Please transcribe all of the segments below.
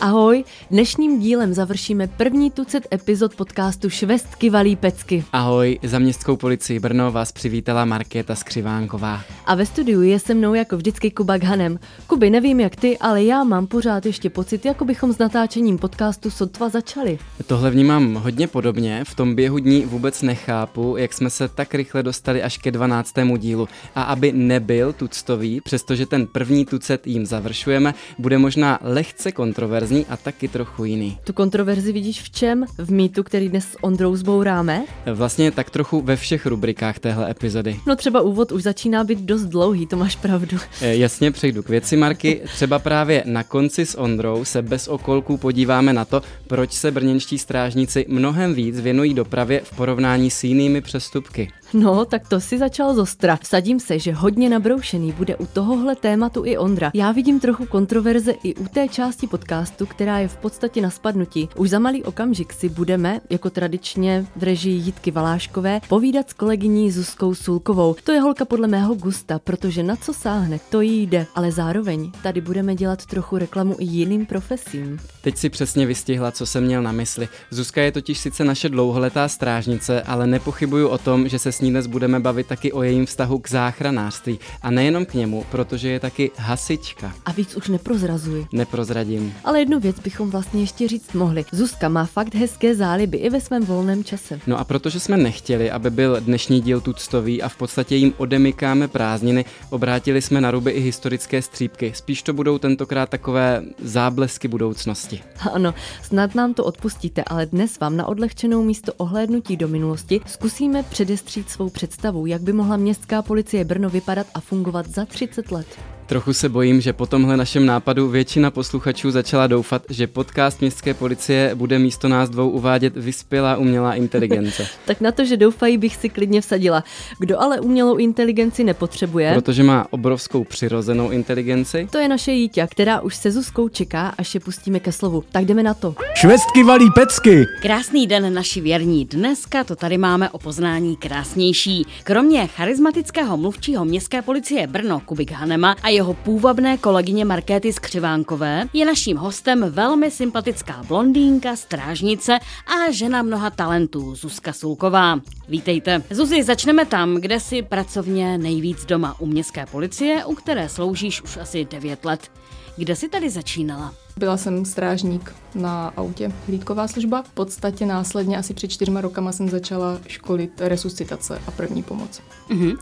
Ahoj, dnešním dílem završíme první tucet epizod podcastu Švestky valí pecky. Ahoj, za městskou policii Brno vás přivítala Markéta Skřivánková. A ve studiu je se mnou jako vždycky Kuba Ghanem. Kuby, nevím jak ty, ale já mám pořád ještě pocit, jako bychom s natáčením podcastu sotva začali. Tohle vnímám hodně podobně, v tom běhu dní vůbec nechápu, jak jsme se tak rychle dostali až ke 12. dílu. A aby nebyl tuctový, přestože ten první tucet jim završujeme, bude možná lehce kontroverzní kontroverzní a taky trochu jiný. Tu kontroverzi vidíš v čem? V mýtu, který dnes s Ondrou zbouráme? Vlastně tak trochu ve všech rubrikách téhle epizody. No třeba úvod už začíná být dost dlouhý, to máš pravdu. E, jasně, přejdu k věci, Marky. Třeba právě na konci s Ondrou se bez okolků podíváme na to, proč se brněnští strážníci mnohem víc věnují dopravě v porovnání s jinými přestupky. No, tak to si začal zostra. Vsadím se, že hodně nabroušený bude u tohohle tématu i Ondra. Já vidím trochu kontroverze i u té části podcastu, která je v podstatě na spadnutí. Už za malý okamžik si budeme, jako tradičně v režii Jitky Valáškové, povídat s kolegyní Zuzkou Sulkovou. To je holka podle mého gusta, protože na co sáhne, to jí jde. Ale zároveň tady budeme dělat trochu reklamu i jiným profesím. Teď si přesně vystihla, co jsem měl na mysli. Zuzka je totiž sice naše dlouholetá strážnice, ale nepochybuju o tom, že se s ní dnes budeme bavit taky o jejím vztahu k záchranářství. A nejenom k němu, protože je taky hasička. A víc už neprozrazuji. Neprozradím. Ale jednu věc bychom vlastně ještě říct mohli. Zuzka má fakt hezké záliby i ve svém volném čase. No a protože jsme nechtěli, aby byl dnešní díl tuctový a v podstatě jim odemykáme prázdniny, obrátili jsme na ruby i historické střípky. Spíš to budou tentokrát takové záblesky budoucnosti. Ano, snad nám to odpustíte, ale dnes vám na odlehčenou místo ohlédnutí do minulosti zkusíme předestřít svou představu, jak by mohla městská policie Brno vypadat a fungovat za 30 let. Trochu se bojím, že po tomhle našem nápadu většina posluchačů začala doufat, že podcast městské policie bude místo nás dvou uvádět vyspělá umělá inteligence. tak na to, že doufají, bych si klidně vsadila. Kdo ale umělou inteligenci nepotřebuje? Protože má obrovskou přirozenou inteligenci. To je naše Jítě, která už se Zuzkou čeká, až je pustíme ke slovu. Tak jdeme na to. Švestky valí pecky. Krásný den, naši věrní. Dneska to tady máme o poznání krásnější. Kromě charismatického mluvčího městské policie Brno Kubik Hanema a jeho půvabné kolegyně Markéty Skřivánkové je naším hostem velmi sympatická blondýnka, strážnice a žena mnoha talentů Zuzka Sulková. Vítejte. Zuzi, začneme tam, kde si pracovně nejvíc doma u městské policie, u které sloužíš už asi 9 let. Kde jsi tady začínala? Byla jsem strážník na autě, hlídková služba. V podstatě následně asi před čtyřma rokama jsem začala školit resuscitace a první pomoc. Uh-huh.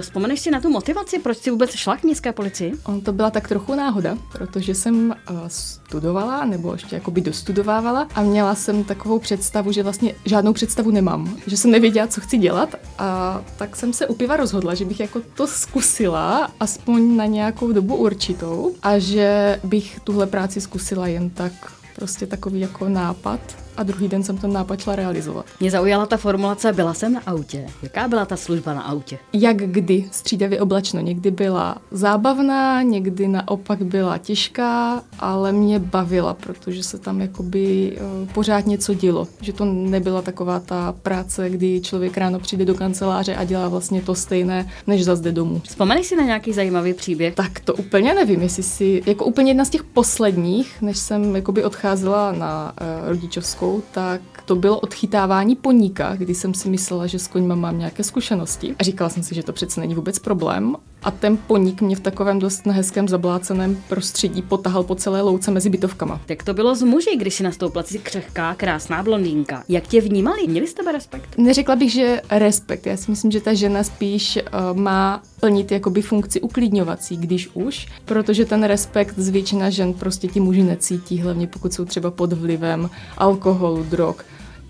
Vzpomeneš si na tu motivaci, proč jsi vůbec šla k městské policii? On to byla tak trochu náhoda, protože jsem uh, studovala, nebo ještě jakoby dostudovávala a měla jsem takovou představu, že vlastně žádnou představu nemám, že jsem nevěděla, co chci dělat a tak jsem se u piva rozhodla, že bych jako to zkusila, aspoň na nějakou dobu určitou a že bych tuhle práci zkusila jen tak prostě takový jako nápad a druhý den jsem ten nápad šla realizovat. Mě zaujala ta formulace, byla jsem na autě. Jaká byla ta služba na autě? Jak kdy, střídavě oblačno. Někdy byla zábavná, někdy naopak byla těžká, ale mě bavila, protože se tam jakoby uh, pořád něco dělo. Že to nebyla taková ta práce, kdy člověk ráno přijde do kanceláře a dělá vlastně to stejné, než zazde domů. Vzpomeneš si na nějaký zajímavý příběh? Tak to úplně nevím, jestli si, jako úplně jedna z těch posledních, než jsem jakoby odcházela na uh, rodičovskou školkou, tak to bylo odchytávání poníka, kdy jsem si myslela, že s koňma mám nějaké zkušenosti. A říkala jsem si, že to přece není vůbec problém. A ten poník mě v takovém dost nehezkém zabláceném prostředí potahal po celé louce mezi bytovkama. Tak to bylo z muži, když si nastoupila si křehká, krásná blondýnka. Jak tě vnímali? Měli jste tebe respekt? Neřekla bych, že respekt. Já si myslím, že ta žena spíš uh, má plnit jakoby funkci uklidňovací, když už, protože ten respekt z většina žen prostě ti muži necítí, hlavně pokud jsou třeba pod vlivem alkoholu, drog.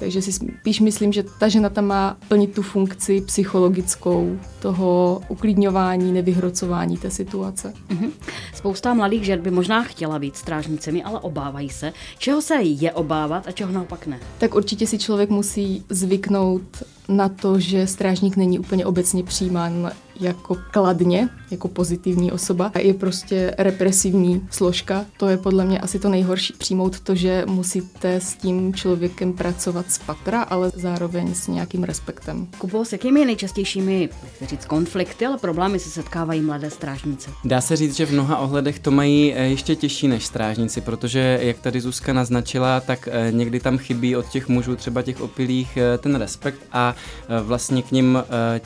Takže si spíš myslím, že ta žena tam má plnit tu funkci psychologickou toho uklidňování, nevyhrocování té situace. Mm-hmm. Spousta mladých žen by možná chtěla být strážnicemi, ale obávají se. Čeho se je obávat a čeho naopak ne? Tak určitě si člověk musí zvyknout na to, že strážník není úplně obecně přijímán jako kladně, jako pozitivní osoba a je prostě represivní složka. To je podle mě asi to nejhorší přijmout to, že musíte s tím člověkem pracovat z patra, ale zároveň s nějakým respektem. Kubo, s jakými nejčastějšími, nechci říct konflikty, ale problémy se setkávají mladé strážnice? Dá se říct, že v mnoha ohledech to mají eh, ještě těžší než strážníci, protože jak tady Zuzka naznačila, tak eh, někdy tam chybí od těch mužů, třeba těch opilých, eh, ten respekt a vlastně k ním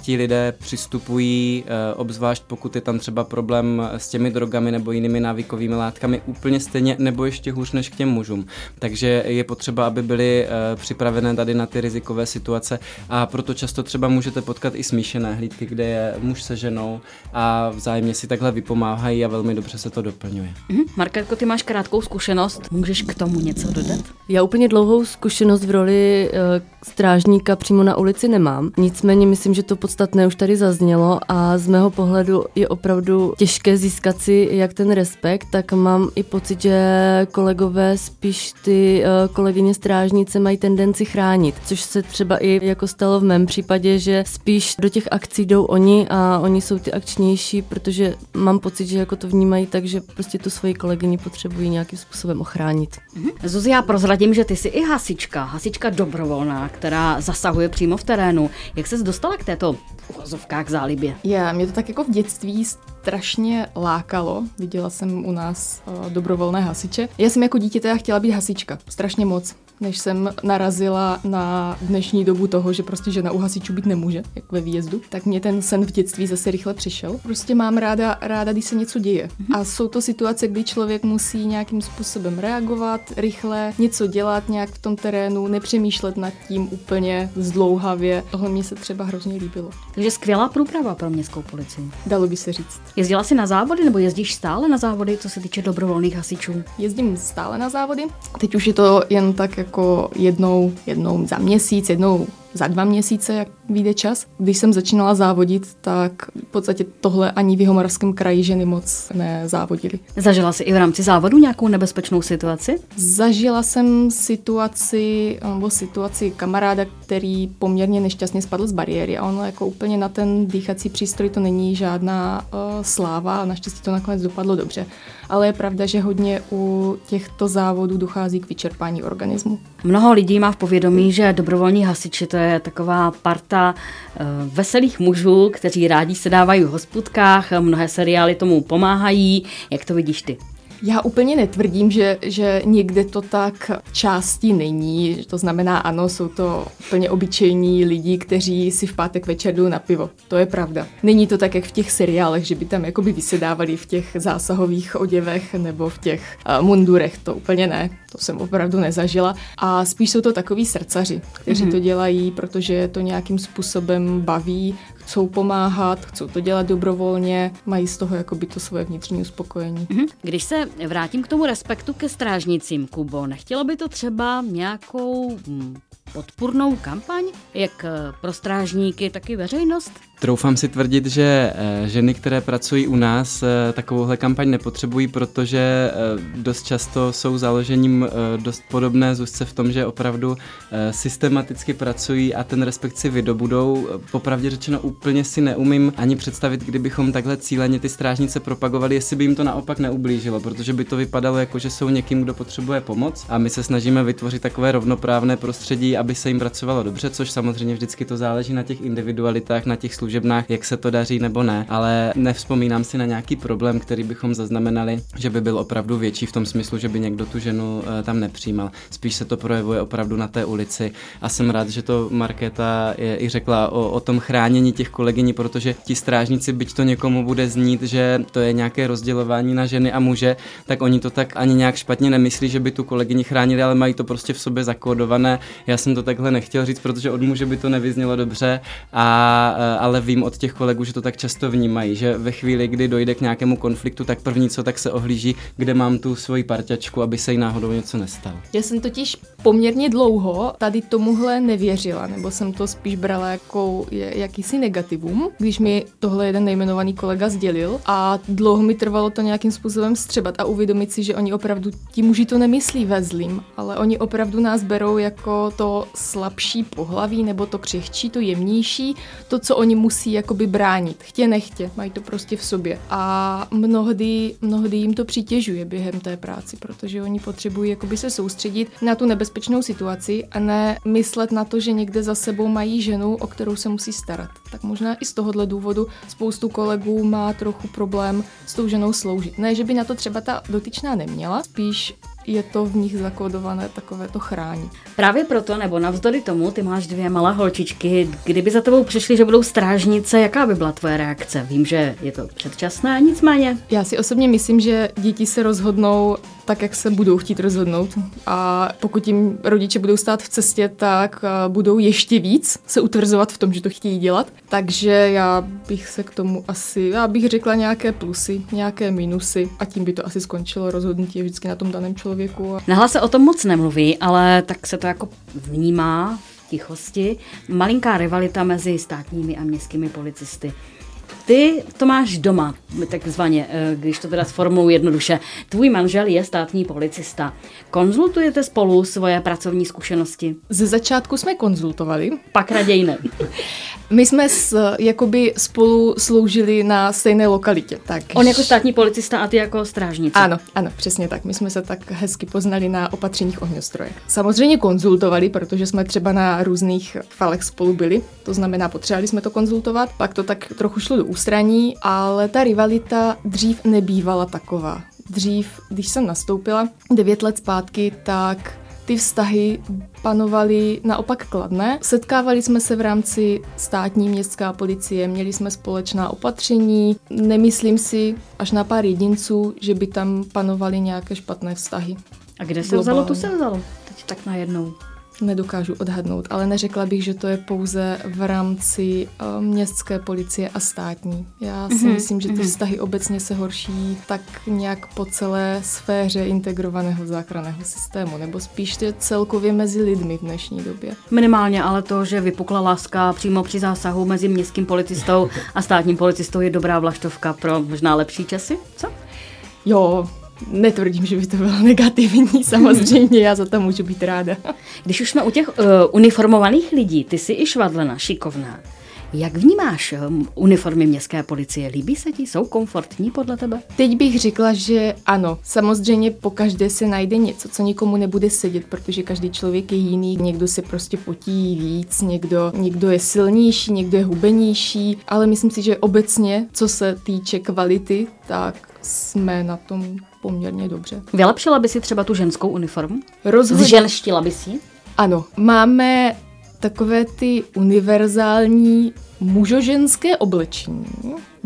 ti lidé přistupují Eh, obzvlášť pokud je tam třeba problém s těmi drogami nebo jinými návykovými látkami, úplně stejně nebo ještě hůř než k těm mužům. Takže je potřeba, aby byly eh, připravené tady na ty rizikové situace a proto často třeba můžete potkat i smíšené hlídky, kde je muž se ženou a vzájemně si takhle vypomáhají a velmi dobře se to doplňuje. Mm-hmm. Marketko, ty máš krátkou zkušenost, můžeš k tomu něco dodat? Já úplně dlouhou zkušenost v roli strážníka přímo na ulici nemám, nicméně myslím, že to podstatné už tady zaznělo a z mého pohledu je opravdu těžké získat si jak ten respekt, tak mám i pocit, že kolegové spíš ty uh, kolegyně strážnice mají tendenci chránit, což se třeba i jako stalo v mém případě, že spíš do těch akcí jdou oni a oni jsou ty akčnější, protože mám pocit, že jako to vnímají tak, že prostě tu svoji kolegyni potřebují nějakým způsobem ochránit. Mhm. Zuzi, já prozradím, že ty jsi i hasička, hasička dobrovolná, která zasahuje přímo v terénu. Jak ses dostala k této uvozovkách zálibě? Já, mě to tak jako v dětství strašně lákalo. Viděla jsem u nás uh, dobrovolné hasiče. Já jsem jako dítě teda chtěla být hasička, strašně moc než jsem narazila na dnešní dobu toho, že prostě žena u hasičů být nemůže, jak ve výjezdu, tak mě ten sen v dětství zase rychle přišel. Prostě mám ráda, ráda když se něco děje. Mm-hmm. A jsou to situace, kdy člověk musí nějakým způsobem reagovat, rychle, něco dělat nějak v tom terénu, nepřemýšlet nad tím úplně zdlouhavě. Tohle mě se třeba hrozně líbilo. Takže skvělá průprava pro městskou policii. Dalo by se říct. Jezdila jsi na závody nebo jezdíš stále na závody, co se týče dobrovolných hasičů? Jezdím stále na závody. Teď už je to jen tak jako jednou, jednou za měsíc, jednou za dva měsíce, jak vyjde čas. Když jsem začínala závodit, tak v podstatě tohle ani v Jihomoravském kraji ženy moc nezávodily. Zažila jsi i v rámci závodu nějakou nebezpečnou situaci? Zažila jsem situaci, nebo situaci kamaráda, který poměrně nešťastně spadl z bariéry a ono jako úplně na ten dýchací přístroj to není žádná uh, sláva a naštěstí to nakonec dopadlo dobře. Ale je pravda, že hodně u těchto závodů dochází k vyčerpání organismu. Mnoho lidí má v povědomí, že dobrovolní hasiči to je taková parta eh, veselých mužů, kteří rádi se dávají v hospůdkách, mnohé seriály tomu pomáhají. Jak to vidíš ty? Já úplně netvrdím, že, že někde to tak části není. To znamená, ano, jsou to úplně obyčejní lidi, kteří si v pátek večer jdou na pivo. To je pravda. Není to tak, jak v těch seriálech, že by tam jakoby vysedávali v těch zásahových oděvech nebo v těch uh, mundurech. To úplně ne. To jsem opravdu nezažila. A spíš jsou to takový srdcaři, kteří mm-hmm. to dělají, protože to nějakým způsobem baví, chcou pomáhat, chcou to dělat dobrovolně, mají z toho jakoby to svoje vnitřní uspokojení. Mm-hmm. Když se vrátím k tomu respektu ke strážnicím, Kubo, nechtělo by to třeba nějakou hm, podpůrnou kampaň, jak eh, pro strážníky, tak i veřejnost? Troufám si tvrdit, že eh, ženy, které pracují u nás, eh, takovouhle kampaň nepotřebují, protože dost často jsou založením dost podobné zůstce v tom, že opravdu systematicky pracují a ten respekt si vydobudou. Popravdě řečeno úplně si neumím ani představit, kdybychom takhle cíleně ty strážnice propagovali, jestli by jim to naopak neublížilo, protože by to vypadalo jako, že jsou někým, kdo potřebuje pomoc a my se snažíme vytvořit takové rovnoprávné prostředí, aby se jim pracovalo dobře, což samozřejmě vždycky to záleží na těch individualitách, na těch služebnách, jak se to daří nebo ne, ale nevzpomínám si na nějaký problém, který bychom zaznamenali, že by byl opravdu větší v tom smyslu, že by někdo tu ženu eh, tam nepřijímal. Spíš se to projevuje opravdu na té ulici a jsem rád, že to Markéta i řekla o, o tom chránění těch kolegyní, protože ti strážníci, byť to někomu bude znít, že to je nějaké rozdělování na ženy a muže, tak oni to tak ani nějak špatně nemyslí, že by tu kolegyni chránili, ale mají to prostě v sobě zakódované. Já jsem to takhle nechtěl říct, protože od muže by to nevyznělo dobře, a, ale vím od těch kolegů, že to tak často vnímají, že ve chvíli, kdy dojde k nějakému konfliktu, tak první co, tak se ohlíží, kde mám tu svoji parťačku, aby se jí náhodou něco nestalo. Já jsem totiž poměrně dlouho tady tomuhle nevěřila, nebo jsem to spíš brala jako jakýsi negativum, když mi tohle jeden nejmenovaný kolega sdělil a dlouho mi trvalo to nějakým způsobem střebat a uvědomit si, že oni opravdu, ti muži to nemyslí ve zlým, ale oni opravdu nás berou jako to slabší pohlaví, nebo to křehčí, to jemnější, to, co oni musí jakoby bránit. Chtě nechtě, mají to prostě v sobě. A mnohdy, mnohdy jim to přitěžuje během té práci, protože oni potřebují jakoby se soustředit na tu nebezpečnou situaci a ne myslet na to, že někde za sebou mají ženu, o kterou se musí starat. Tak možná i z tohohle důvodu spoustu kolegů má trochu problém s tou ženou sloužit. Ne, že by na to třeba ta dotyčná neměla, spíš je to v nich zakódované takové to chrání. Právě proto, nebo navzdory tomu, ty máš dvě malé holčičky, kdyby za tebou přišli, že budou strážnice, jaká by byla tvoje reakce? Vím, že je to předčasné, nicméně. Já si osobně myslím, že děti se rozhodnou tak, jak se budou chtít rozhodnout. A pokud jim rodiče budou stát v cestě, tak budou ještě víc se utvrzovat v tom, že to chtějí dělat. Takže já bych se k tomu asi, já bych řekla nějaké plusy, nějaké minusy a tím by to asi skončilo. Rozhodnutí je vždycky na tom daném člověku. Nahlas se o tom moc nemluví, ale tak se to jako vnímá v tichosti. Malinká rivalita mezi státními a městskými policisty. Ty to máš doma, takzvaně, eh, když to teda sformuluji jednoduše. Tvůj manžel je státní policista. Konzultujete spolu svoje pracovní zkušenosti? Ze začátku jsme konzultovali. Pak raději ne. My jsme s, jakoby spolu sloužili na stejné lokalitě. Tak. On jako státní policista a ty jako strážnice. Ano, ano, přesně tak. My jsme se tak hezky poznali na opatřeních ohňostroje. Samozřejmě konzultovali, protože jsme třeba na různých falech spolu byli. To znamená, potřebovali jsme to konzultovat. Pak to tak trochu šlo do ústraní, ale ta rivalita dřív nebývala taková. Dřív, když jsem nastoupila devět let zpátky, tak ty vztahy panovaly naopak kladné. Setkávali jsme se v rámci státní městská policie, měli jsme společná opatření. Nemyslím si, až na pár jedinců, že by tam panovaly nějaké špatné vztahy. A kde se vzalo, to se vzalo. Teď tak najednou nedokážu odhadnout, ale neřekla bych, že to je pouze v rámci uh, městské policie a státní. Já si mm-hmm. myslím, že ty mm-hmm. vztahy obecně se horší tak nějak po celé sféře integrovaného záchranného systému, nebo spíš celkově mezi lidmi v dnešní době. Minimálně ale to, že vypukla láska přímo při zásahu mezi městským policistou a státním policistou je dobrá vlaštovka pro možná lepší časy, co? Jo, Netvrdím, že by to bylo negativní, samozřejmě, já za to můžu být ráda. Když už jsme u těch uh, uniformovaných lidí, ty jsi i švadlena, šikovná. Jak vnímáš um, uniformy městské policie? Líbí se ti? Jsou komfortní podle tebe? Teď bych řekla, že ano. Samozřejmě po každé se najde něco, co nikomu nebude sedět, protože každý člověk je jiný. Někdo se prostě potí víc, někdo, někdo je silnější, někdo je hubenější, ale myslím si, že obecně, co se týče kvality, tak jsme na tom poměrně dobře. Vylepšila by si třeba tu ženskou uniformu? Rozhodně. Zženštila by si? Ano, máme takové ty univerzální mužoženské oblečení,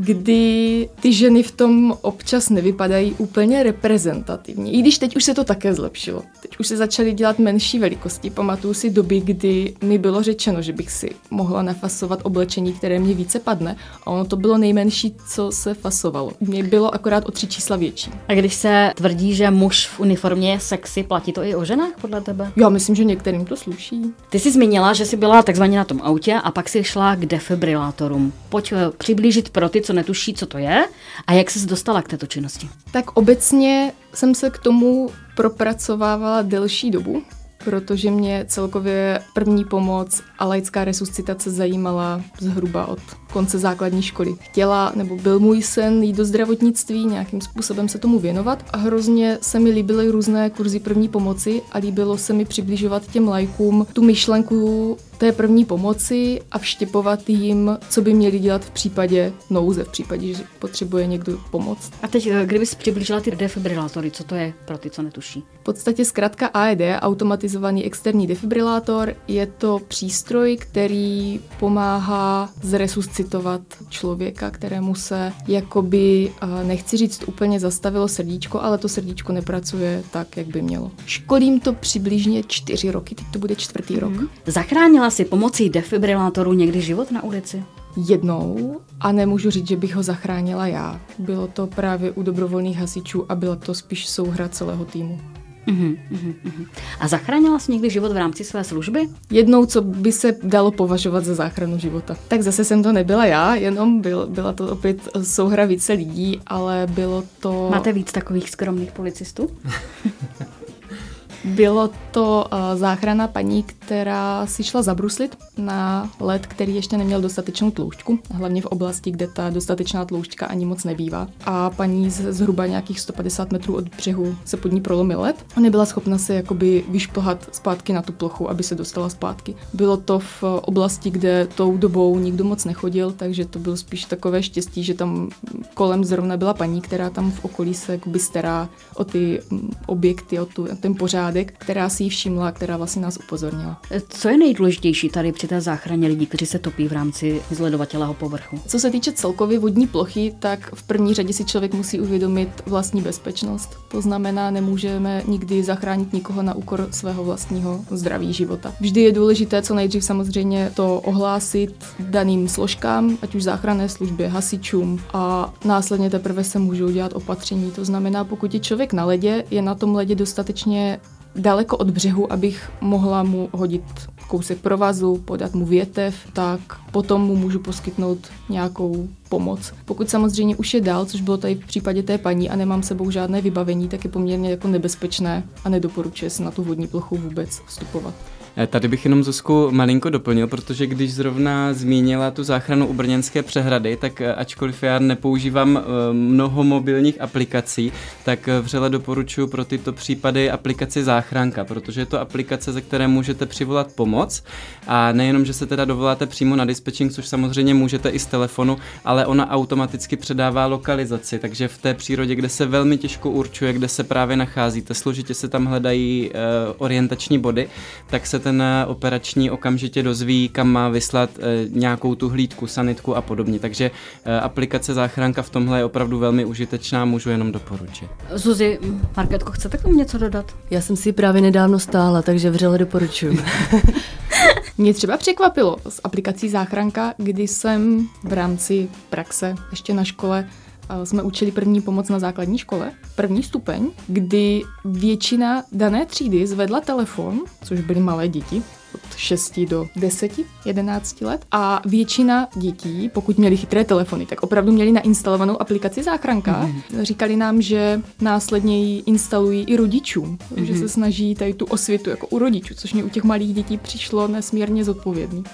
kdy ty ženy v tom občas nevypadají úplně reprezentativně. I když teď už se to také zlepšilo. Teď už se začaly dělat menší velikosti. Pamatuju si doby, kdy mi bylo řečeno, že bych si mohla nafasovat oblečení, které mě více padne. A ono to bylo nejmenší, co se fasovalo. Mě bylo akorát o tři čísla větší. A když se tvrdí, že muž v uniformě je sexy, platí to i o ženách podle tebe? Já myslím, že některým to sluší. Ty jsi zmínila, že jsi byla takzvaně na tom autě a pak si šla k defibrilátorům. Pojď eh, přiblížit pro ty, co netuší, co to je a jak jsi dostala k této činnosti? Tak obecně jsem se k tomu propracovávala delší dobu, protože mě celkově první pomoc a laická resuscitace zajímala zhruba od konce základní školy. Chtěla, nebo byl můj sen jít do zdravotnictví, nějakým způsobem se tomu věnovat a hrozně se mi líbily různé kurzy první pomoci a líbilo se mi přibližovat těm lajkům tu myšlenku té první pomoci a vštěpovat jim, co by měli dělat v případě nouze, v případě, že potřebuje někdo pomoc. A teď, eh, kdybys přiblížila ty defibrilátory, co to je pro ty, co netuší? V podstatě zkrátka AED, automatizovaný externí defibrilátor, je to přístroj, který pomáhá zresuscitovat člověka, kterému se jakoby, eh, nechci říct úplně zastavilo srdíčko, ale to srdíčko nepracuje tak, jak by mělo. Školím to přibližně čtyři roky, teď to bude čtvrtý mm-hmm. rok. Mhm. Zachránila si pomocí defibrilátoru někdy život na ulici? Jednou a nemůžu říct, že bych ho zachránila já. Bylo to právě u dobrovolných hasičů a byla to spíš souhra celého týmu. Uhum, uhum, uhum. A zachránila jsi někdy život v rámci své služby? Jednou, co by se dalo považovat za záchranu života. Tak zase jsem to nebyla já, jenom byl, byla to opět souhra více lidí, ale bylo to... Máte víc takových skromných policistů? Bylo to uh, záchrana paní, která si šla zabruslit na led, který ještě neměl dostatečnou tloušťku, hlavně v oblasti, kde ta dostatečná tloušťka ani moc nebývá. A paní z zhruba nějakých 150 metrů od břehu se pod ní prolomil led a nebyla schopna se jakoby vyšplhat zpátky na tu plochu, aby se dostala zpátky. Bylo to v oblasti, kde tou dobou nikdo moc nechodil, takže to bylo spíš takové štěstí, že tam kolem zrovna byla paní, která tam v okolí se jakoby stará o ty mm, objekty, o tu, ten pořádek, která si ji všimla, která vlastně nás upozornila. Co je nejdůležitější tady při té záchraně lidí, kteří se topí v rámci zledovatělého povrchu? Co se týče celkově vodní plochy, tak v první řadě si člověk musí uvědomit vlastní bezpečnost. To znamená, nemůžeme nikdy zachránit nikoho na úkor svého vlastního zdraví života. Vždy je důležité co nejdřív samozřejmě to ohlásit daným složkám, ať už záchranné službě, hasičům a následně teprve se můžou dělat opatření. To znamená, pokud je člověk na ledě, je na tom ledě dostatečně daleko od břehu, abych mohla mu hodit kousek provazu, podat mu větev, tak potom mu můžu poskytnout nějakou pomoc. Pokud samozřejmě už je dál, což bylo tady v případě té paní a nemám sebou žádné vybavení, tak je poměrně jako nebezpečné a nedoporučuje se na tu vodní plochu vůbec vstupovat. Eh, tady bych jenom Zuzku malinko doplnil, protože když zrovna zmínila tu záchranu u Brněnské přehrady, tak eh, ačkoliv já nepoužívám eh, mnoho mobilních aplikací, tak vřele doporučuji pro tyto případy aplikaci Záchranka, protože je to aplikace, ze které můžete přivolat pomoc. A nejenom, že se teda dovoláte přímo na dispečing, což samozřejmě můžete i z telefonu, ale ona automaticky předává lokalizaci, takže v té přírodě, kde se velmi těžko určuje, kde se právě nacházíte, složitě se tam hledají orientační body, tak se ten operační okamžitě dozví, kam má vyslat eh, nějakou tu hlídku, sanitku a podobně. Takže eh, aplikace záchranka v tomhle je opravdu velmi užitečná, můžu jenom doporučit. Zuzi, Marketko, chcete k tomu něco dodat? Já jsem si právě nedávno stála, takže vřele doporučuji. Mě třeba překvapilo s aplikací Záchranka, kdy jsem v rámci praxe ještě na škole jsme učili první pomoc na základní škole, první stupeň, kdy většina dané třídy zvedla telefon, což byly malé děti, od 6 do 10, 11 let a většina dětí, pokud měli chytré telefony, tak opravdu měli nainstalovanou aplikaci záchranka. Mm-hmm. Říkali nám, že následně ji instalují i rodičům, mm-hmm. že se snaží tady tu osvětu jako u rodičů, což mě u těch malých dětí přišlo nesmírně zodpovědný.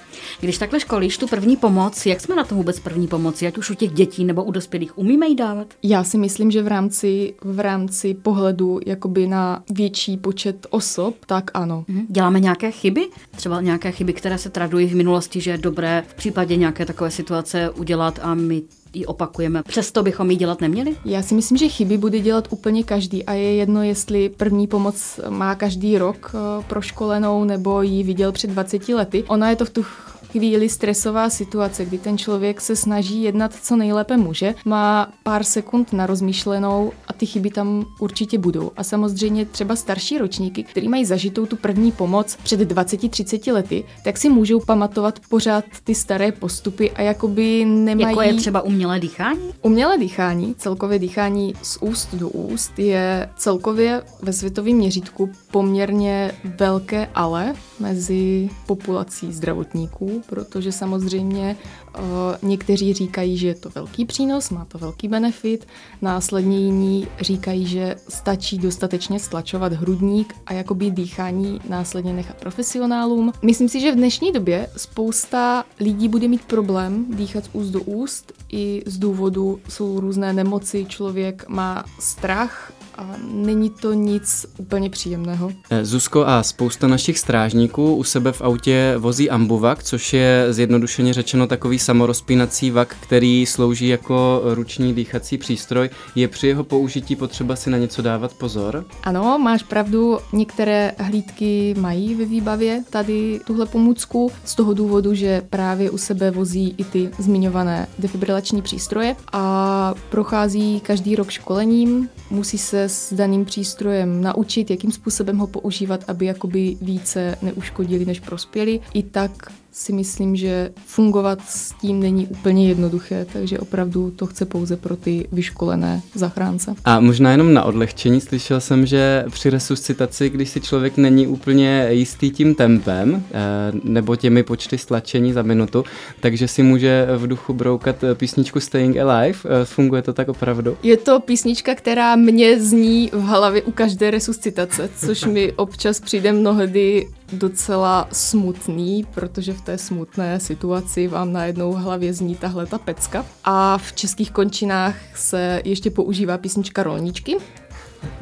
Když takhle školíš tu první pomoc, jak jsme na to vůbec první pomoci, ať už u těch dětí nebo u dospělých, umíme ji dávat? Já si myslím, že v rámci, v rámci pohledu jakoby na větší počet osob, tak ano. Mm-hmm. Děláme nějaké chyby? Třeba nějaké chyby, které se tradují v minulosti, že je dobré v případě nějaké takové situace udělat a my ji opakujeme. Přesto bychom ji dělat neměli? Já si myslím, že chyby bude dělat úplně každý a je jedno, jestli první pomoc má každý rok eh, proškolenou nebo ji viděl před 20 lety. Ona je to v tu chvíli stresová situace, kdy ten člověk se snaží jednat co nejlépe může, má pár sekund na rozmýšlenou a ty chyby tam určitě budou. A samozřejmě třeba starší ročníky, kteří mají zažitou tu první pomoc před 20-30 lety, tak si můžou pamatovat pořád ty staré postupy a jakoby nemají... Jako je třeba umělé dýchání? Umělé dýchání, celkově dýchání z úst do úst je celkově ve světovém měřítku poměrně velké ale mezi populací zdravotníků, protože samozřejmě uh, někteří říkají, že je to velký přínos, má to velký benefit, následně jiní říkají, že stačí dostatečně stlačovat hrudník a jakoby dýchání následně nechat profesionálům. Myslím si, že v dnešní době spousta lidí bude mít problém dýchat z úst do úst i z důvodu jsou různé nemoci, člověk má strach a není to nic úplně příjemného. Eh, Zuzko a spousta našich strážníků u sebe v autě vozí ambuvak, což je zjednodušeně řečeno takový samorozpínací vak, který slouží jako ruční dýchací přístroj. Je při jeho použití potřeba si na něco dávat pozor? Ano, máš pravdu, některé hlídky mají ve výbavě tady tuhle pomůcku z toho důvodu, že právě u sebe vozí i ty zmiňované defibrilační přístroje a prochází každý rok školením, musí se s daným přístrojem naučit, jakým způsobem ho používat, aby jakoby více neuškodili, než prospěli. I tak si myslím, že fungovat s tím není úplně jednoduché, takže opravdu to chce pouze pro ty vyškolené zachránce. A možná jenom na odlehčení, slyšel jsem, že při resuscitaci, když si člověk není úplně jistý tím tempem eh, nebo těmi počty stlačení za minutu, takže si může v duchu broukat písničku Staying Alive. Eh, funguje to tak opravdu? Je to písnička, která mě zní v hlavě u každé resuscitace, což mi občas přijde mnohdy docela smutný, protože v té smutné situaci vám najednou v hlavě zní tahle ta pecka. A v českých končinách se ještě používá písnička Rolničky,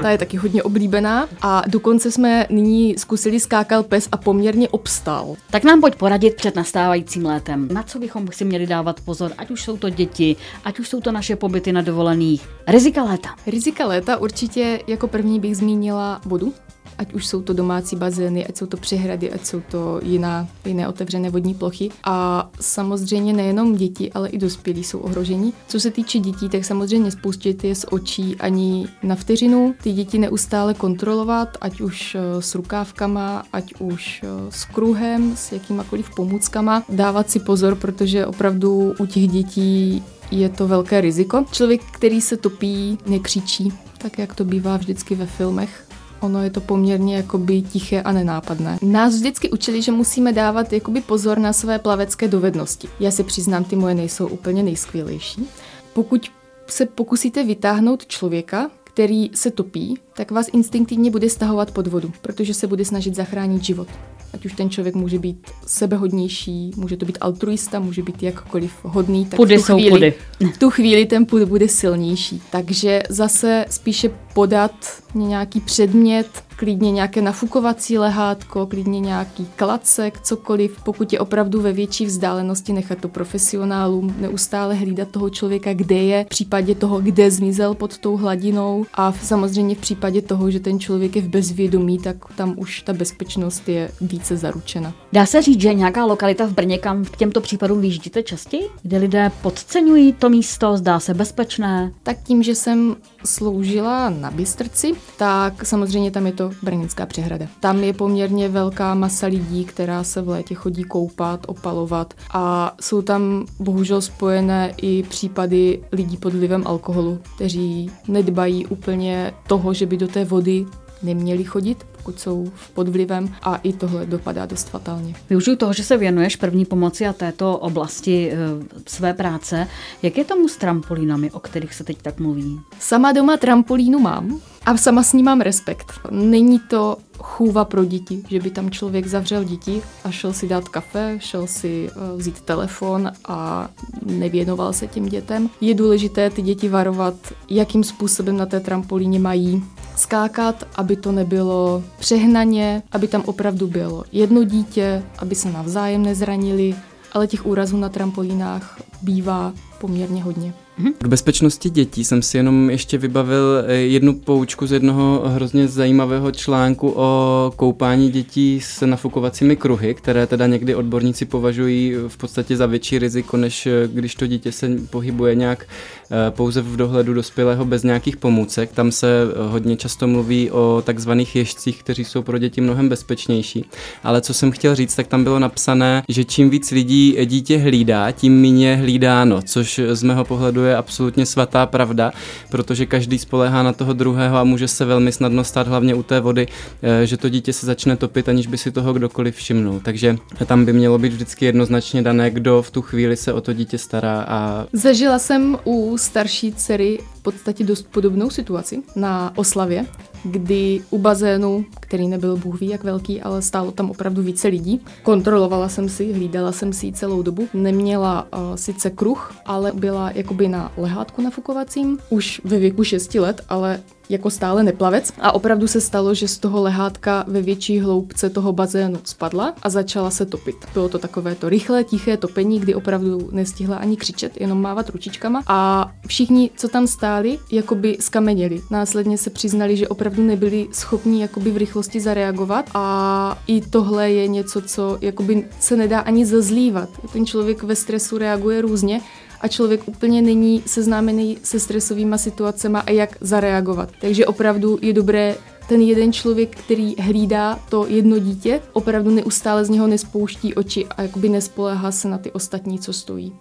ta je taky hodně oblíbená a dokonce jsme nyní zkusili skákal pes a poměrně obstal. Tak nám pojď poradit před nastávajícím létem. Na co bychom si měli dávat pozor, ať už jsou to děti, ať už jsou to naše pobyty na dovolených. Rizika léta. Rizika léta určitě jako první bych zmínila vodu, ať už jsou to domácí bazény, ať jsou to přehrady, ať jsou to jiná, jiné otevřené vodní plochy. A samozřejmě nejenom děti, ale i dospělí jsou ohroženi. Co se týče dětí, tak samozřejmě spustit je z očí ani na vteřinu. Ty děti neustále kontrolovat, ať už eh, s rukávkama, ať už eh, s kruhem, s jakýmakoliv pomůckama. Dávat si pozor, protože opravdu u těch dětí je to velké riziko. Člověk, který se topí, nekřičí, tak jak to bývá vždycky ve filmech ono je to poměrně jakoby tiché a nenápadné. Nás vždycky učili, že musíme dávat jakoby pozor na své plavecké dovednosti. Já se přiznám, ty moje nejsou úplně nejskvělejší. Pokud se pokusíte vytáhnout člověka, který se topí, tak vás instinktivně bude stahovat pod vodu, protože se bude snažit zachránit život. Ať už ten člověk může být sebehodnější, může to být altruista, může být jakkoliv hodný, tak pudy v, tu chvíli, jsou pudy. v tu chvíli ten pud bude silnější. Takže zase spíše podat nějaký předmět, klidně nějaké nafukovací lehátko, klidně nějaký klacek, cokoliv. Pokud je opravdu ve větší vzdálenosti, nechat to profesionálům, neustále hlídat toho člověka, kde je, v případě toho, kde zmizel pod tou hladinou a samozřejmě v případě toho, že ten člověk je v bezvědomí, tak tam už ta bezpečnost je více zaručena. Dá se říct, že nějaká lokalita v Brně, kam k těmto případům vyjíždíte častěji, kde lidé podceňují to místo, zdá se bezpečné? Tak tím, že jsem sloužila na Bystrci, tak samozřejmě tam je to Brněnská přehrada. Tam je poměrně velká masa lidí, která se v létě chodí koupat, opalovat a jsou tam bohužel spojené i případy lidí pod vlivem alkoholu, kteří nedbají úplně toho, že by do té vody neměli chodit, pokud jsou pod vlivem a i tohle dopadá dost fatálně. Využiju toho, že se věnuješ první pomoci a této oblasti e, své práce. Jak je tomu s trampolínami, o kterých se teď tak mluví? Sama doma trampolínu mám a sama s ní mám respekt. Není to chůva pro děti, že by tam člověk zavřel děti a šel si dát kafe, šel si uh, vzít telefon a nevěnoval se těm dětem. Je důležité ty děti varovat, jakým způsobem na té trampolíně mají skákat, aby to nebylo přehnaně, aby tam opravdu bylo jedno dítě, aby se navzájem nezranili, ale těch úrazů na trampolínách bývá poměrně hodně. Mhm. K bezpečnosti dětí jsem si jenom ještě vybavil eh, jednu poučku z jednoho hrozně zajímavého článku o koupání dětí s nafukovacími kruhy, které teda někdy odborníci považují v podstatě za větší riziko, než eh, když to dítě se pohybuje nějak eh, pouze v dohledu dospělého bez nějakých pomůcek. Tam se hodně často mluví o takzvaných ježcích, kteří jsou pro děti mnohem bezpečnější. Ale co jsem chtěl říct, tak tam bylo napsané, že čím víc lidí dítě hlídá, tím méně hlídáno, což z mého pohledu je absolutně svatá pravda, protože každý spolehá na toho druhého a může se velmi snadno stát, hlavně u té vody, eh, že to dítě se začne topit, aniž by si toho kdokoliv všimnul. Takže tam by mělo být vždycky jednoznačně dané, kdo v tu chvíli se o to dítě stará. A... Zažila jsem u starší dcery podstatě dost podobnou situaci na oslavě, kdy u bazénu, který nebyl bůh ví jak velký, ale stálo tam opravdu více lidí, kontrolovala jsem si, hlídala jsem si celou dobu, neměla uh, sice kruh, ale byla jakoby na lehátku nafukovacím, už ve věku 6 let, ale jako stále neplavec a opravdu se stalo, že z toho lehátka ve větší hloubce toho bazénu spadla a začala se topit. Bylo to takové to rychlé, tiché topení, kdy opravdu nestihla ani křičet, jenom mávat ručičkama a všichni, co tam stáli, jakoby skameněli. Následně se přiznali, že opravdu nebyli schopni jakoby v rychlosti zareagovat a i tohle je něco, co jakoby se nedá ani zazlívat. Ten člověk ve stresu reaguje různě a člověk úplně není seznámený se stresovými situacemi a jak zareagovat. Takže opravdu je dobré ten jeden člověk, který hlídá to jedno dítě, opravdu neustále z něho nespouští oči a jakoby nespoléhá se na ty ostatní, co stojí.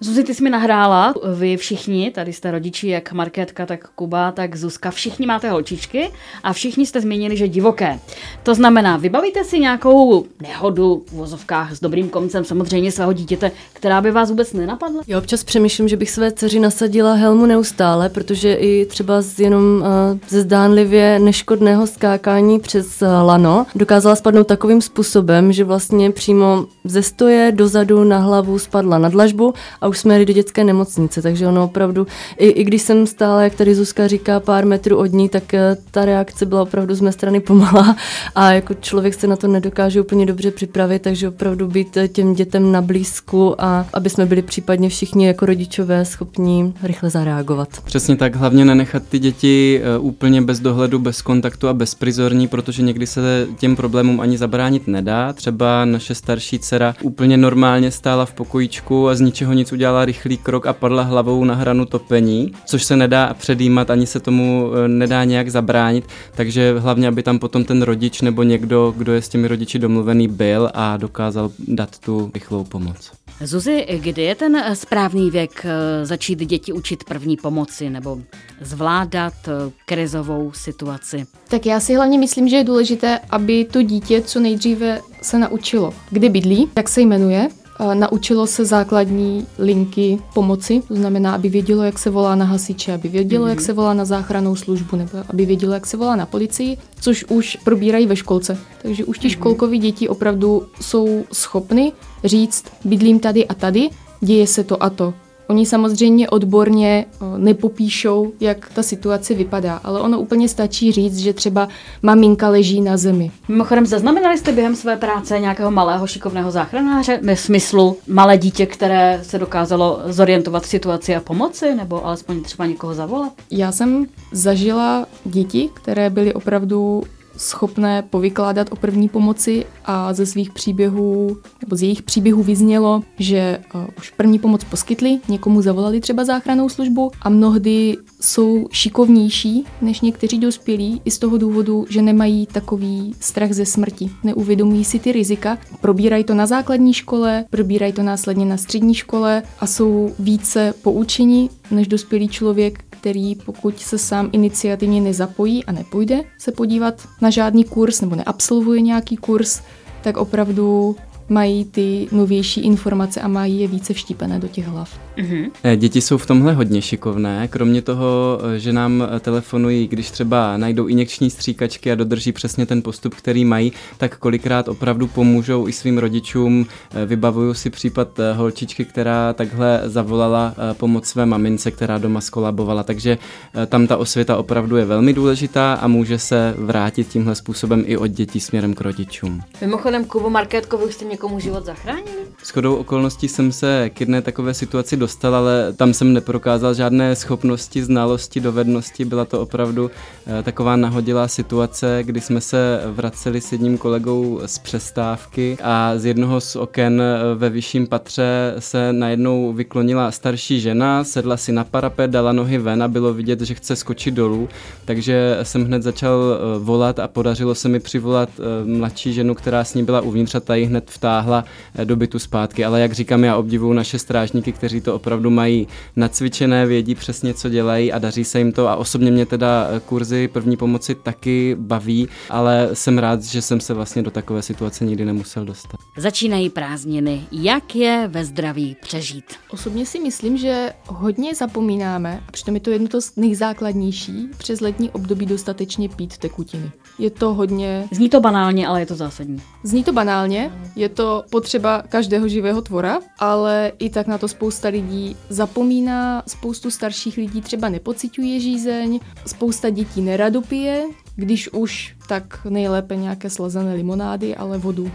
Zuzi, ty jsi mi nahrála, vy všichni, tady jste rodiči, jak Markétka, tak Kuba, tak Zuzka, všichni máte holčičky a všichni jste zmínili, že divoké. To znamená, vybavíte si nějakou nehodu v vozovkách s dobrým koncem samozřejmě svého dítěte, která by vás vůbec nenapadla? Já občas přemýšlím, že bych své dceři nasadila helmu neustále, protože i třeba z jenom uh, ze zdánlivě neškodného skákání přes uh, lano dokázala spadnout takovým způsobem, že vlastně přímo ze stoje dozadu na hlavu spadla na dlažbu a už jsme jeli do dětské nemocnice, takže ono opravdu, i, i když jsem stále, jak tady Zuzka říká, pár metrů od ní, tak uh, ta reakce byla opravdu z mé strany pomalá a jako člověk se na to nedokáže úplně dobře připravit, takže opravdu být těm dětem na blízku a aby jsme byli případně všichni jako rodičové schopní rychle zareagovat. Přesně tak, hlavně nenechat ty děti eh, úplně bez dohledu, bez kontaktu a bezprizorní, protože někdy se těm problémům ani zabránit nedá. Třeba naše starší dcera úplně normálně stála v pokojíčku a z ničeho nic udělala rychlý krok a padla hlavou na hranu topení, což se nedá předjímat, ani se tomu eh, nedá nějak zabránit, takže hlavně, aby tam potom ten rodič nebo někdo, kdo je s těmi rodiči domluvený, byl a dokázal dát tu rychlou pomoc. Zuzi, kdy je ten správný věk eh, začít děti učit první pomoci nebo zvládat eh, krizovou situaci? Tak já si hlavně myslím, že je důležité, aby to dítě co nejdříve se naučilo, kde bydlí, jak se jmenuje, naučilo se základní linky pomoci, to znamená, aby vědělo, jak se volá na hasiče, aby vědělo, mm-hmm. jak se volá na záchranou službu, nebo aby vědělo, jak se volá na policii, což už probírají ve školce. Takže už ti mm-hmm. školkoví děti opravdu jsou schopny říct, bydlím tady a tady, děje se to a to. Oni samozřejmě odborně nepopíšou, jak ta situace vypadá, ale ono úplně stačí říct, že třeba maminka leží na zemi. Mimochodem, zaznamenali jste během své práce nějakého malého šikovného záchranáře ve smyslu malé dítě, které se dokázalo zorientovat v situaci a pomoci, nebo alespoň třeba někoho zavolat? Já jsem zažila děti, které byly opravdu schopné povykládat o první pomoci a ze svých příběhů, nebo z jejich příběhů vyznělo, že uh, už první pomoc poskytli, někomu zavolali třeba záchranou službu a mnohdy jsou šikovnější než někteří dospělí i z toho důvodu, že nemají takový strach ze smrti. Neuvědomují si ty rizika, probírají to na základní škole, probírají to následně na střední škole a jsou více poučeni než dospělý člověk, který pokud se sám iniciativně nezapojí a nepůjde se podívat na žádný kurz nebo neabsolvuje nějaký kurz, tak opravdu mají ty novější informace a mají je více vštípené do těch hlav. Mm-hmm. Děti jsou v tomhle hodně šikovné, kromě toho, eh, že nám eh, telefonují, když třeba najdou injekční stříkačky a dodrží přesně ten postup, který mají, tak kolikrát opravdu pomůžou i svým rodičům. Vybavuju si případ holčičky, která takhle zavolala pomoc své mamince, která doma skolabovala, takže tam ta osvěta opravdu je velmi důležitá a může se vrátit tímhle způsobem i od dětí směrem k rodičům. Mimochodem, Kubo Markétko, vy už jste někomu život zachránili? Shodou okolností jsem se k jedné takové situaci dostal, ale tam jsem neprokázal žádné schopnosti, znalosti, dovednosti. Byla to opravdu eh, taková nahodilá situace, kdy jsme se vraceli s jedním kolegou z přestávky a z jednoho z oken eh, ve vyšším patře se najednou vyklonila starší žena, sedla si na parapet, dala nohy ven a bylo vidět, že chce skočit dolů, takže jsem hned začal eh, volat a podařilo se mi přivolat mladší ženu, která s ní byla uvnitř a ta ji hned vtáhla do bytu zpátky. Ale jak říkám, já obdivuju naše strážníky, kteří to opravdu mají nacvičené, vědí přesně, co dělají a daří se jim to. A osobně mě teda eh, kurzy první pomoci taky baví, ale jsem rád, že jsem se vlastně do takové situace nikdy nemusel dostat. Začínají prázdniny. Jak je ve zdraví přežít? Osobně si myslím, že hodně zapomínáme, a přitom je to jedno z nejzákladnější, přes letní období dostatečně pít tekutiny. Je to hodně... Zní to banálně, ale je to zásadní. Zní to banálně, je to potřeba každého živého tvora, ale i tak na to spousta lidí zapomíná, spoustu starších lidí třeba nepociťuje žízeň, spousta dětí nerado pije, když už, tak nejlépe nějaké slazené limonády, ale vodu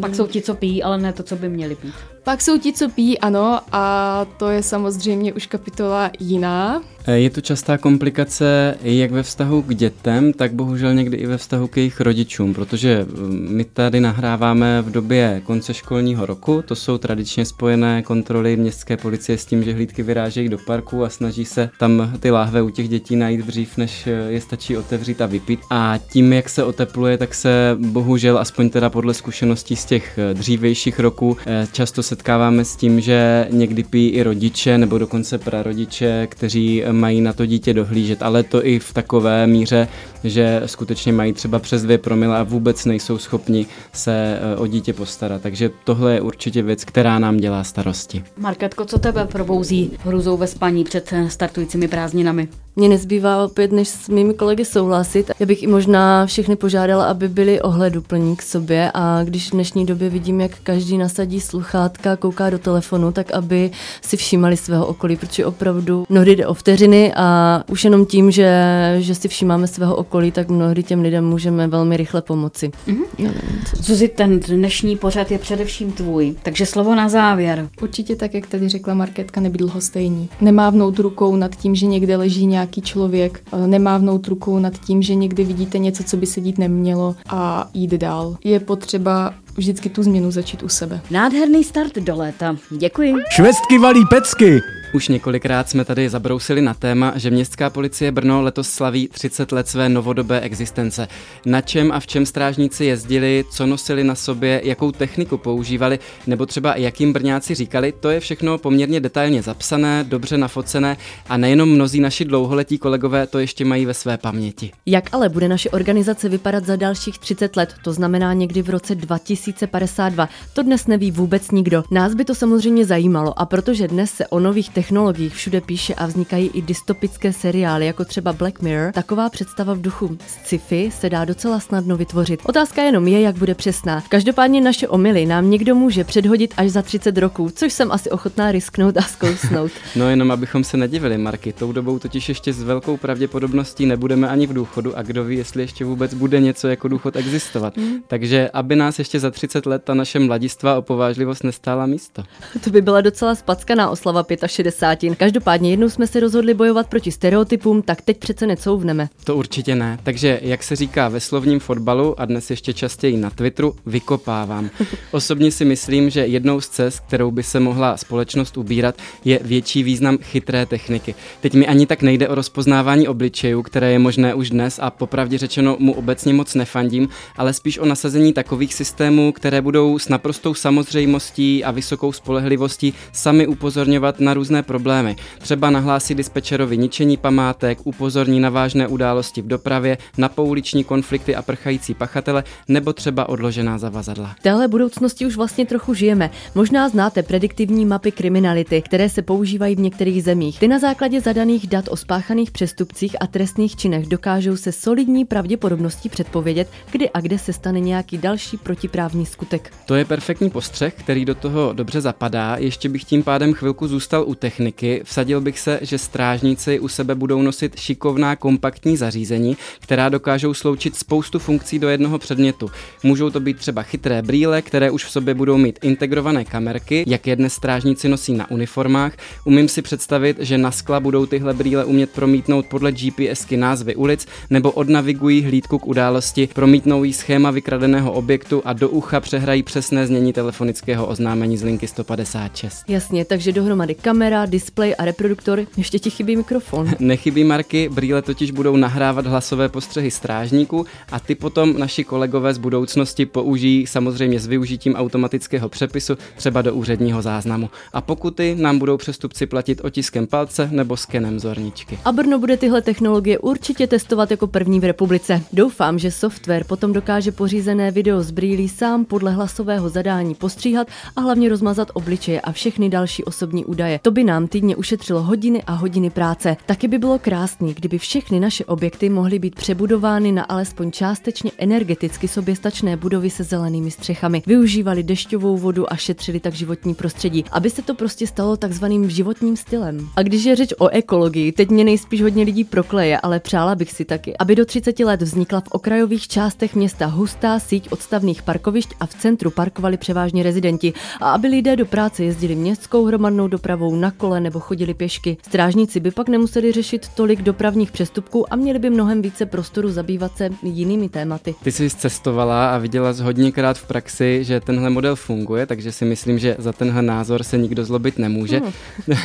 pak jsou ti, co pijí, ale ne to, co by měli pít. Pak jsou ti, co pijí, ano, a to je samozřejmě už kapitola jiná. Eh, je to častá komplikace jak ve vztahu k dětem, tak bohužel někdy i ve vztahu k jejich rodičům, protože mm, my tady nahráváme v době konce školního roku, to jsou tradičně spojené kontroly městské policie s tím, že hlídky vyrážejí do parku a snaží se tam ty láhve u těch dětí najít dřív, než je stačí otevřít a vypít. A tím, jak se otepluje, tak se bohužel, aspoň teda podle zkušeností z těch eh, dřívějších roků, často setkáváme s tím, že někdy pijí i rodiče nebo dokonce prarodiče, kteří mají na to dítě dohlížet, ale to i v takové míře, že skutečně mají třeba přes dvě promile a vůbec nejsou schopni se eh, o dítě postarat. Takže tohle je určitě věc, která nám dělá starosti. Marketko, co tebe probouzí hruzou ve spaní před eh, startujícími prázdninami? Mně nezbývá opět, než s mými kolegy souhlasit. Já bych i možná všechny požádala, aby byli ohleduplní k sobě a když v dnešní době vidím, jak každý nasadí sluchátka, kouká do telefonu, tak aby si všímali svého okolí, protože opravdu mnohdy jde o vteřiny a už jenom tím, že, že si všímáme svého okolí, tak mnohdy těm lidem můžeme velmi rychle pomoci. Mm-hmm. Zuzi, ten dnešní pořad je především tvůj, takže slovo na závěr. Určitě tak, jak tady řekla Marketka, nebyl dlouho stejný. Nemávnout rukou nad tím, že někde leží nějak nějaký člověk, nemávnout rukou nad tím, že někdy vidíte něco, co by se dít nemělo a jít dál. Je potřeba vždycky tu změnu začít u sebe. Nádherný start do léta. Děkuji. Švestky valí pecky. Už několikrát jsme tady zabrousili na téma, že městská policie Brno letos slaví 30 let své novodobé existence. Na čem a v čem strážníci jezdili, co nosili na sobě, jakou techniku používali, nebo třeba jakým Brňáci říkali, to je všechno poměrně detailně zapsané, dobře nafocené a nejenom mnozí naši dlouholetí kolegové to ještě mají ve své paměti. Jak ale bude naše organizace vypadat za dalších 30 let, to znamená někdy v roce 2052, to dnes neví vůbec nikdo. Nás by to samozřejmě zajímalo a protože dnes se o nových technologiích všude píše a vznikají i dystopické seriály, jako třeba Black Mirror, taková představa v duchu sci-fi se dá docela snadno vytvořit. Otázka jenom je, jak bude přesná. Každopádně naše omily nám někdo může předhodit až za 30 roků, což jsem asi ochotná risknout a zkousnout. no jenom abychom se nedivili, Marky, tou dobou totiž ještě s velkou pravděpodobností nebudeme ani v důchodu a kdo ví, jestli ještě vůbec bude něco jako důchod existovat. Mm. Takže aby nás ještě za 30 let ta naše mladistva o povážlivost nestála místo. To by byla docela spackaná oslava 65 desátin. Každopádně jednou jsme se rozhodli bojovat proti stereotypům, tak teď přece necouvneme. To určitě ne. Takže, jak se říká ve slovním fotbalu a dnes ještě častěji na Twitteru, vykopávám. Osobně si myslím, že jednou z cest, kterou by se mohla společnost ubírat, je větší význam chytré techniky. Teď mi ani tak nejde o rozpoznávání obličejů, které je možné už dnes a popravdě řečeno mu obecně moc nefandím, ale spíš o nasazení takových systémů, které budou s naprostou samozřejmostí a vysokou spolehlivostí sami upozorňovat na různé problémy. Třeba nahlásí dispečerovi ničení památek, upozorní na vážné události v dopravě, na pouliční konflikty a prchající pachatele, nebo třeba odložená zavazadla. V téhle budoucnosti už vlastně trochu žijeme. Možná znáte prediktivní mapy kriminality, které se používají v některých zemích. Ty na základě zadaných dat o spáchaných přestupcích a trestných činech dokážou se solidní pravděpodobností předpovědět, kdy a kde se stane nějaký další protiprávní skutek. To je perfektní postřeh, který do toho dobře zapadá. Ještě bych tím pádem chvilku zůstal u techniky techniky, vsadil bych se, že strážníci u sebe budou nosit šikovná kompaktní zařízení, která dokážou sloučit spoustu funkcí do jednoho předmětu. Můžou to být třeba chytré brýle, které už v sobě budou mít integrované kamerky, jak je dnes strážníci nosí na uniformách. Umím si představit, že na skla budou tyhle brýle umět promítnout podle GPSky názvy ulic, nebo odnavigují hlídku k události, promítnou jí schéma vykradeného objektu a do ucha přehrají přesné znění telefonického oznámení z linky 156. Jasně, takže dohromady kamera, displej a reproduktor, ještě ti chybí mikrofon. Nechybí marky, brýle totiž budou nahrávat hlasové postřehy strážníků a ty potom naši kolegové z budoucnosti použijí samozřejmě s využitím automatického přepisu třeba do úředního záznamu. A pokuty nám budou přestupci platit otiskem palce nebo skenem zorničky. A Brno bude tyhle technologie určitě testovat jako první v republice. Doufám, že software potom dokáže pořízené video z brýlí sám podle hlasového zadání postříhat a hlavně rozmazat obličeje a všechny další osobní údaje. To by nám týdně ušetřilo hodiny a hodiny práce. Taky by bylo krásný, kdyby všechny naše objekty mohly být přebudovány na alespoň částečně energeticky soběstačné budovy se zelenými střechami. Využívali dešťovou vodu a šetřili tak životní prostředí, aby se to prostě stalo takzvaným životním stylem. A když je řeč o ekologii, teď mě nejspíš hodně lidí prokleje, ale přála bych si taky, aby do 30 let vznikla v okrajových částech města hustá síť odstavných parkovišť a v centru parkovali převážně rezidenti a aby lidé do práce jezdili městskou hromadnou dopravou na kole nebo chodili pěšky. Strážníci by pak nemuseli řešit tolik dopravních přestupků a měli by mnohem více prostoru zabývat se jinými tématy. Ty jsi cestovala a viděla z hodněkrát v praxi, že tenhle model funguje, takže si myslím, že za tenhle názor se nikdo zlobit nemůže. Hmm.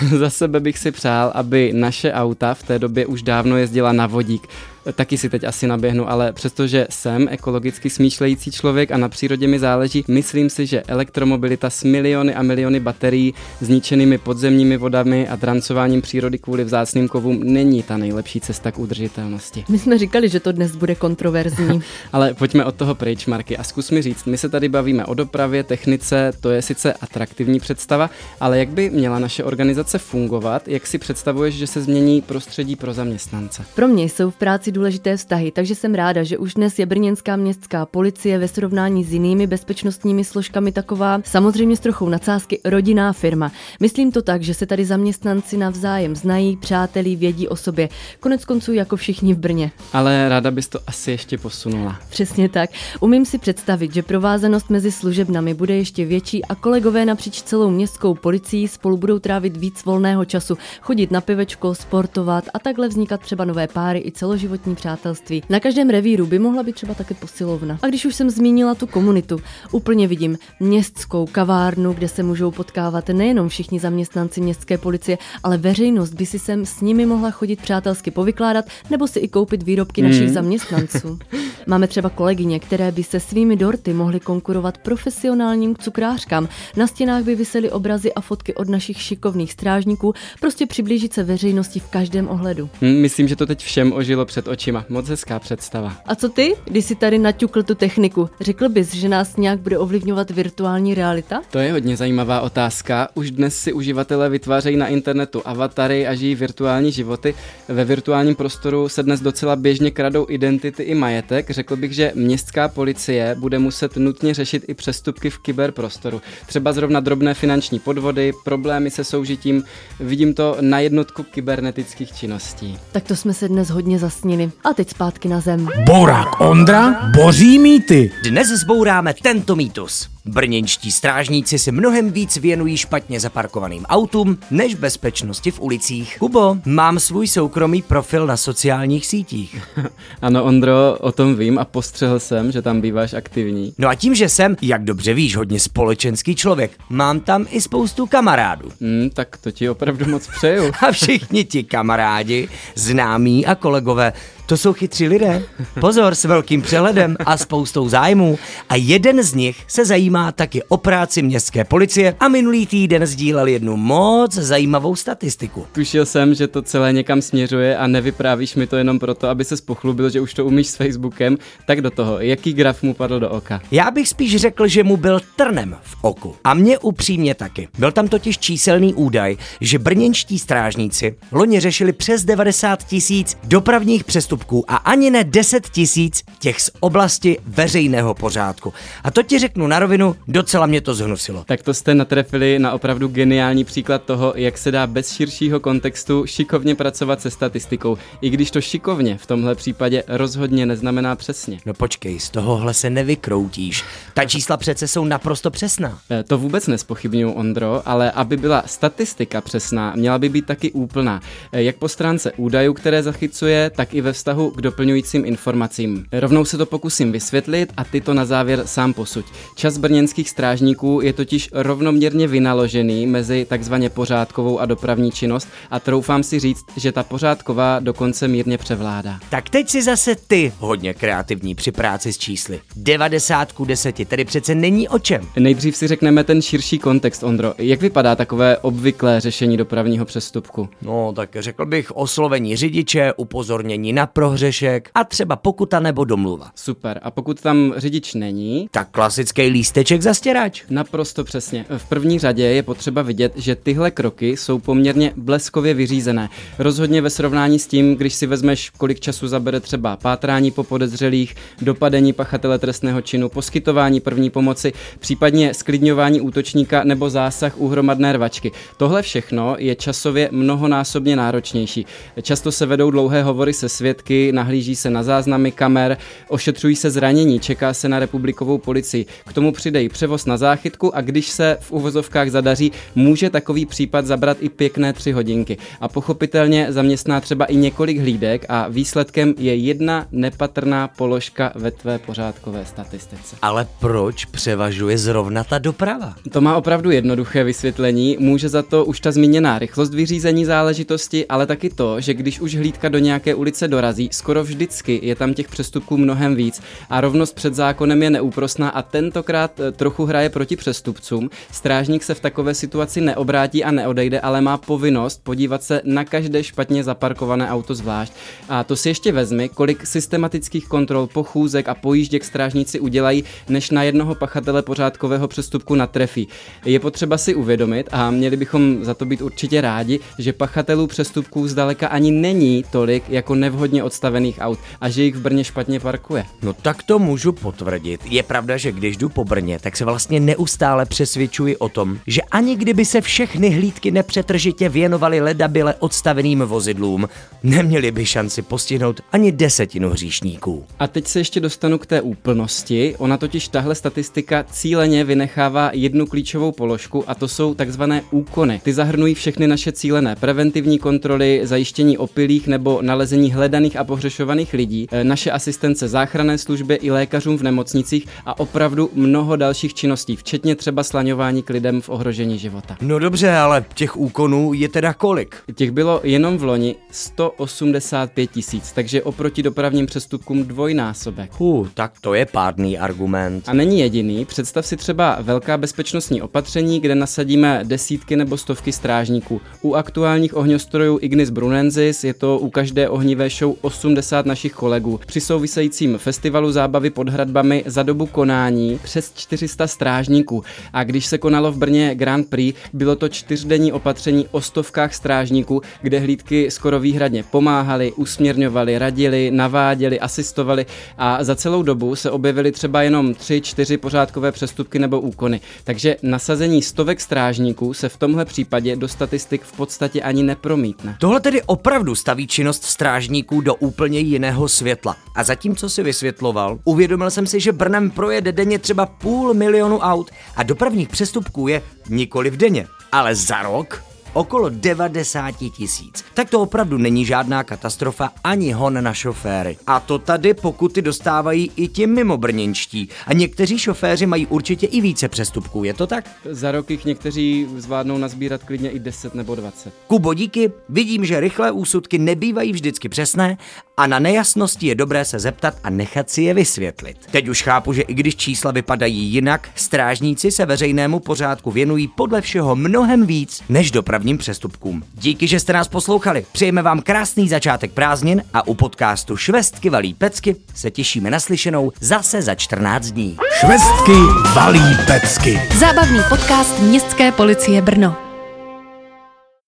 za sebe bych si přál, aby naše auta v té době už dávno jezdila na vodík taky si teď asi naběhnu, ale přestože jsem ekologicky smýšlející člověk a na přírodě mi záleží, myslím si, že elektromobilita s miliony a miliony baterií, zničenými podzemními vodami a drancováním přírody kvůli vzácným kovům není ta nejlepší cesta k udržitelnosti. My jsme říkali, že to dnes bude kontroverzní. ale pojďme od toho pryč, Marky, a zkus mi říct, my se tady bavíme o dopravě, technice, to je sice atraktivní představa, ale jak by měla naše organizace fungovat, jak si představuješ, že se změní prostředí pro zaměstnance? Pro mě jsou v práci důležité vztahy, takže jsem ráda, že už dnes je brněnská městská policie ve srovnání s jinými bezpečnostními složkami taková, samozřejmě s trochou nadsázky, rodinná firma. Myslím to tak, že se tady zaměstnanci navzájem znají, přátelí, vědí o sobě. Konec konců jako všichni v Brně. Ale ráda bys to asi ještě posunula. Přesně tak. Umím si představit, že provázanost mezi služebnami bude ještě větší a kolegové napříč celou městskou policií spolu budou trávit víc volného času, chodit na pivečko, sportovat a takhle vznikat třeba nové páry i celoživotní životní přátelství. Na každém revíru by mohla být třeba také posilovna. A když už jsem zmínila tu komunitu, úplně vidím městskou kavárnu, kde se můžou potkávat nejenom všichni zaměstnanci městské policie, ale veřejnost by si sem s nimi mohla chodit přátelsky povykládat nebo si i koupit výrobky mm. našich hmm. zaměstnanců. Máme třeba kolegyně, které by se svými dorty mohly konkurovat profesionálním cukrářkám. Na stěnách by vysely obrazy a fotky od našich šikovných strážníků, prostě přiblížit se veřejnosti v každém ohledu. Hmm, myslím, že to teď všem ožilo před očima. Moc hezká představa. A co ty, když jsi tady naťukl tu techniku? Řekl bys, že nás nějak bude ovlivňovat virtuální realita? To je hodně zajímavá otázka. Už dnes si uživatelé vytvářejí na internetu avatary a žijí virtuální životy. Ve virtuálním prostoru se dnes docela běžně kradou identity i majetek. Řekl bych, že městská policie bude muset nutně řešit i přestupky v kyberprostoru. Třeba zrovna drobné finanční podvody, problémy se soužitím. Vidím to na jednotku kybernetických činností. Tak to jsme se dnes hodně zasnili změny. A teď zpátky na zem. Borák Ondra boří mýty. Dnes zbouráme tento mýtus. Brněnští strážníci si mnohem víc věnují špatně zaparkovaným autům než bezpečnosti v ulicích. Kubo, mám svůj soukromý profil na sociálních sítích. ano, Ondro, o tom vím a postřehl jsem, že tam býváš aktivní. No a tím, že jsem, jak dobře víš, hodně společenský člověk, mám tam i spoustu kamarádů. Hmm, tak to ti opravdu moc přeju. a všichni ti kamarádi, známí a kolegové to jsou chytří lidé. Pozor, s velkým přehledem a spoustou zájmů. A jeden z nich se zajímá taky o práci městské policie a minulý týden sdílel jednu moc zajímavou statistiku. Tušil jsem, že to celé někam směřuje a nevyprávíš mi to jenom proto, aby se pochlubil, že už to umíš s Facebookem. Tak do toho, jaký graf mu padl do oka? Já bych spíš řekl, že mu byl trnem v oku. A mě upřímně taky. Byl tam totiž číselný údaj, že brněnští strážníci loni řešili přes 90 tisíc dopravních přestupků přestupků a ani ne 10 tisíc těch z oblasti veřejného pořádku. A to ti řeknu na rovinu, docela mě to zhnusilo. Tak to jste natrefili na opravdu geniální příklad toho, jak se dá bez širšího kontextu šikovně pracovat se statistikou, i když to šikovně v tomhle případě rozhodně neznamená přesně. No počkej, z tohohle se nevykroutíš. Ta čísla přece jsou naprosto přesná. Eh, to vůbec nespochybnuju, Ondro, ale aby byla statistika přesná, měla by být taky úplná. Eh, jak po stránce údajů, které zachycuje, tak i ve vztahu vztahu k doplňujícím informacím. Rovnou se to pokusím vysvětlit a ty to na závěr sám posuď. Čas brněnských strážníků je totiž rovnoměrně vynaložený mezi takzvaně pořádkovou a dopravní činnost a troufám si říct, že ta pořádková dokonce mírně převládá. Tak teď si zase ty hodně kreativní při práci s čísly. 90 ku 10, tedy přece není o čem. Nejdřív si řekneme ten širší kontext, Ondro. Jak vypadá takové obvyklé řešení dopravního přestupku? No, tak řekl bych oslovení řidiče, upozornění na prohřešek a třeba pokuta nebo domluva. Super. A pokud tam řidič není, Tak klasický lísteček za stěrač. Naprosto přesně. V první řadě je potřeba vidět, že tyhle kroky jsou poměrně bleskově vyřízené. Rozhodně ve srovnání s tím, když si vezmeš, kolik času zabere třeba pátrání po podezřelých, dopadení pachatele trestného činu, poskytování první pomoci, případně sklidňování útočníka nebo zásah u hromadné rvačky. Tohle všechno je časově mnohonásobně náročnější. Často se vedou dlouhé hovory se svědky, nahlíží se na záznamy kamer, ošetřují se zranění, čeká se na republikovou policii. K tomu přidej převoz na záchytku a když se v uvozovkách zadaří, může takový případ zabrat i pěkné tři hodinky. A pochopitelně zaměstná třeba i několik hlídek a výsledkem je jedna nepatrná položka ve tvé pořádkové statistice. Ale proč převažuje zrovna ta doprava? To má opravdu jednoduché vysvětlení. Může za to už ta zmíněná rychlost vyřízení záležitosti, ale taky to, že když už hlídka do nějaké ulice dorazí, skoro vždycky je tam těch přestupků mnohem víc a rovnost před zákonem je neúprosná a tentokrát eh, trochu hraje proti přestupcům. Strážník se v takové situaci neobrátí a neodejde, ale má povinnost podívat se na každé špatně zaparkované auto zvlášť. A to si ještě vezmi, kolik systematických kontrol, pochůzek a pojížděk strážníci udělají, než na jednoho pachatele pořádkového přestupku natrefí. Je potřeba si uvědomit a měli bychom za to být určitě rádi, že pachatelů přestupků zdaleka ani není tolik jako nevhodně odstavených aut a že jich v Brně špatně parkuje. No tak to můžu potvrdit. Je pravda, že když jdu po Brně, tak se vlastně neustále přesvědčuji o tom, že ani kdyby se všechny hlídky nepřetržitě věnovaly ledabile odstaveným vozidlům, neměli by šanci postihnout ani desetinu hříšníků. A teď se ještě dostanu k té úplnosti. Ona totiž tahle statistika cíleně vynechává jednu klíčovou položku a to jsou takzvané úkony. Ty zahrnují všechny naše cílené preventivní kontroly, zajištění opilých nebo nalezení hledaných a pohřešovaných lidí, eh, naše asistence záchranné službě i lékařům v nemocnicích a opravdu mnoho dalších činností, včetně třeba slaňování k lidem v ohrožení života. No dobře, ale těch úkonů je teda kolik? Těch bylo jenom v loni 185 tisíc, takže oproti dopravním přestupkům dvojnásobek. Hu, tak to je pádný argument. A není jediný, představ si třeba velká bezpečnostní opatření, kde nasadíme desítky nebo stovky strážníků. U aktuálních ohňostrojů Ignis Brunensis je to u každé ohnivé show 80 našich kolegů. Při souvisejícím festivalu zábavy pod hradbami za dobu konání přes 400 strážníků. A když se konalo v Brně Grand Prix, bylo to čtyřdenní opatření o stovkách strážníků, kde hlídky skoro výhradně pomáhali, usměrňovali, radili, naváděli, asistovali a za celou dobu se objevily třeba jenom 3-4 pořádkové přestupky nebo úkony. Takže nasazení stovek strážníků se v tomhle případě do statistik v podstatě ani nepromítne. Tohle tedy opravdu staví činnost strážníků do úplně jiného světla. A zatímco si vysvětloval, uvědomil jsem si, že Brnem projede denně třeba půl milionu aut a dopravních přestupků je nikoli v denně, ale za rok okolo 90 tisíc. Tak to opravdu není žádná katastrofa ani hon na šoféry. A to tady pokuty dostávají i ti mimobrněnští. A někteří šoféři mají určitě i více přestupků, je to tak? Za rok jich někteří zvládnou nazbírat klidně i 10 nebo 20. Kubo, díky, vidím, že rychlé úsudky nebývají vždycky přesné a na nejasnosti je dobré se zeptat a nechat si je vysvětlit. Teď už chápu, že i když čísla vypadají jinak, strážníci se veřejnému pořádku věnují podle všeho mnohem víc než dopravním přestupkům. Díky, že jste nás poslouchali. Přejeme vám krásný začátek prázdnin a u podcastu Švestky valí pecky se těšíme na slyšenou zase za 14 dní. Švestky valí pecky. Zábavný podcast Městské policie Brno.